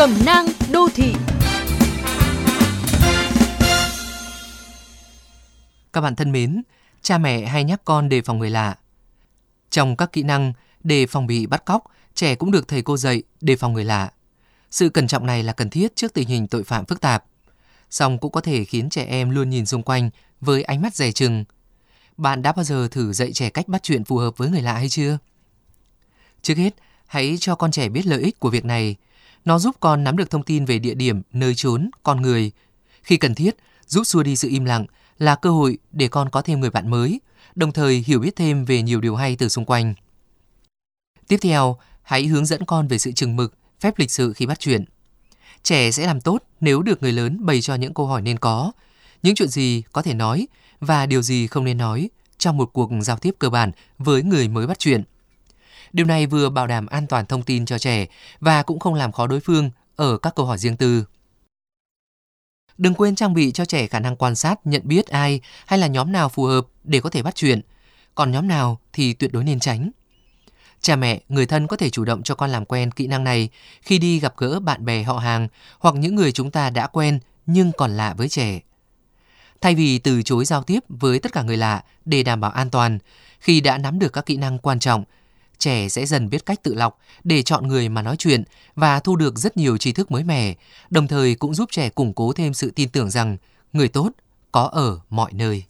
Cẩm nang đô thị Các bạn thân mến, cha mẹ hay nhắc con đề phòng người lạ. Trong các kỹ năng đề phòng bị bắt cóc, trẻ cũng được thầy cô dạy đề phòng người lạ. Sự cẩn trọng này là cần thiết trước tình hình tội phạm phức tạp. Song cũng có thể khiến trẻ em luôn nhìn xung quanh với ánh mắt dè chừng. Bạn đã bao giờ thử dạy trẻ cách bắt chuyện phù hợp với người lạ hay chưa? Trước hết, hãy cho con trẻ biết lợi ích của việc này. Nó giúp con nắm được thông tin về địa điểm, nơi trốn, con người. Khi cần thiết, giúp xua đi sự im lặng là cơ hội để con có thêm người bạn mới, đồng thời hiểu biết thêm về nhiều điều hay từ xung quanh. Tiếp theo, hãy hướng dẫn con về sự chừng mực, phép lịch sự khi bắt chuyện. Trẻ sẽ làm tốt nếu được người lớn bày cho những câu hỏi nên có, những chuyện gì có thể nói và điều gì không nên nói trong một cuộc giao tiếp cơ bản với người mới bắt chuyện. Điều này vừa bảo đảm an toàn thông tin cho trẻ và cũng không làm khó đối phương ở các câu hỏi riêng tư. Đừng quên trang bị cho trẻ khả năng quan sát, nhận biết ai hay là nhóm nào phù hợp để có thể bắt chuyện, còn nhóm nào thì tuyệt đối nên tránh. Cha mẹ, người thân có thể chủ động cho con làm quen kỹ năng này khi đi gặp gỡ bạn bè họ hàng hoặc những người chúng ta đã quen nhưng còn lạ với trẻ. Thay vì từ chối giao tiếp với tất cả người lạ để đảm bảo an toàn, khi đã nắm được các kỹ năng quan trọng, trẻ sẽ dần biết cách tự lọc để chọn người mà nói chuyện và thu được rất nhiều tri thức mới mẻ, đồng thời cũng giúp trẻ củng cố thêm sự tin tưởng rằng người tốt có ở mọi nơi.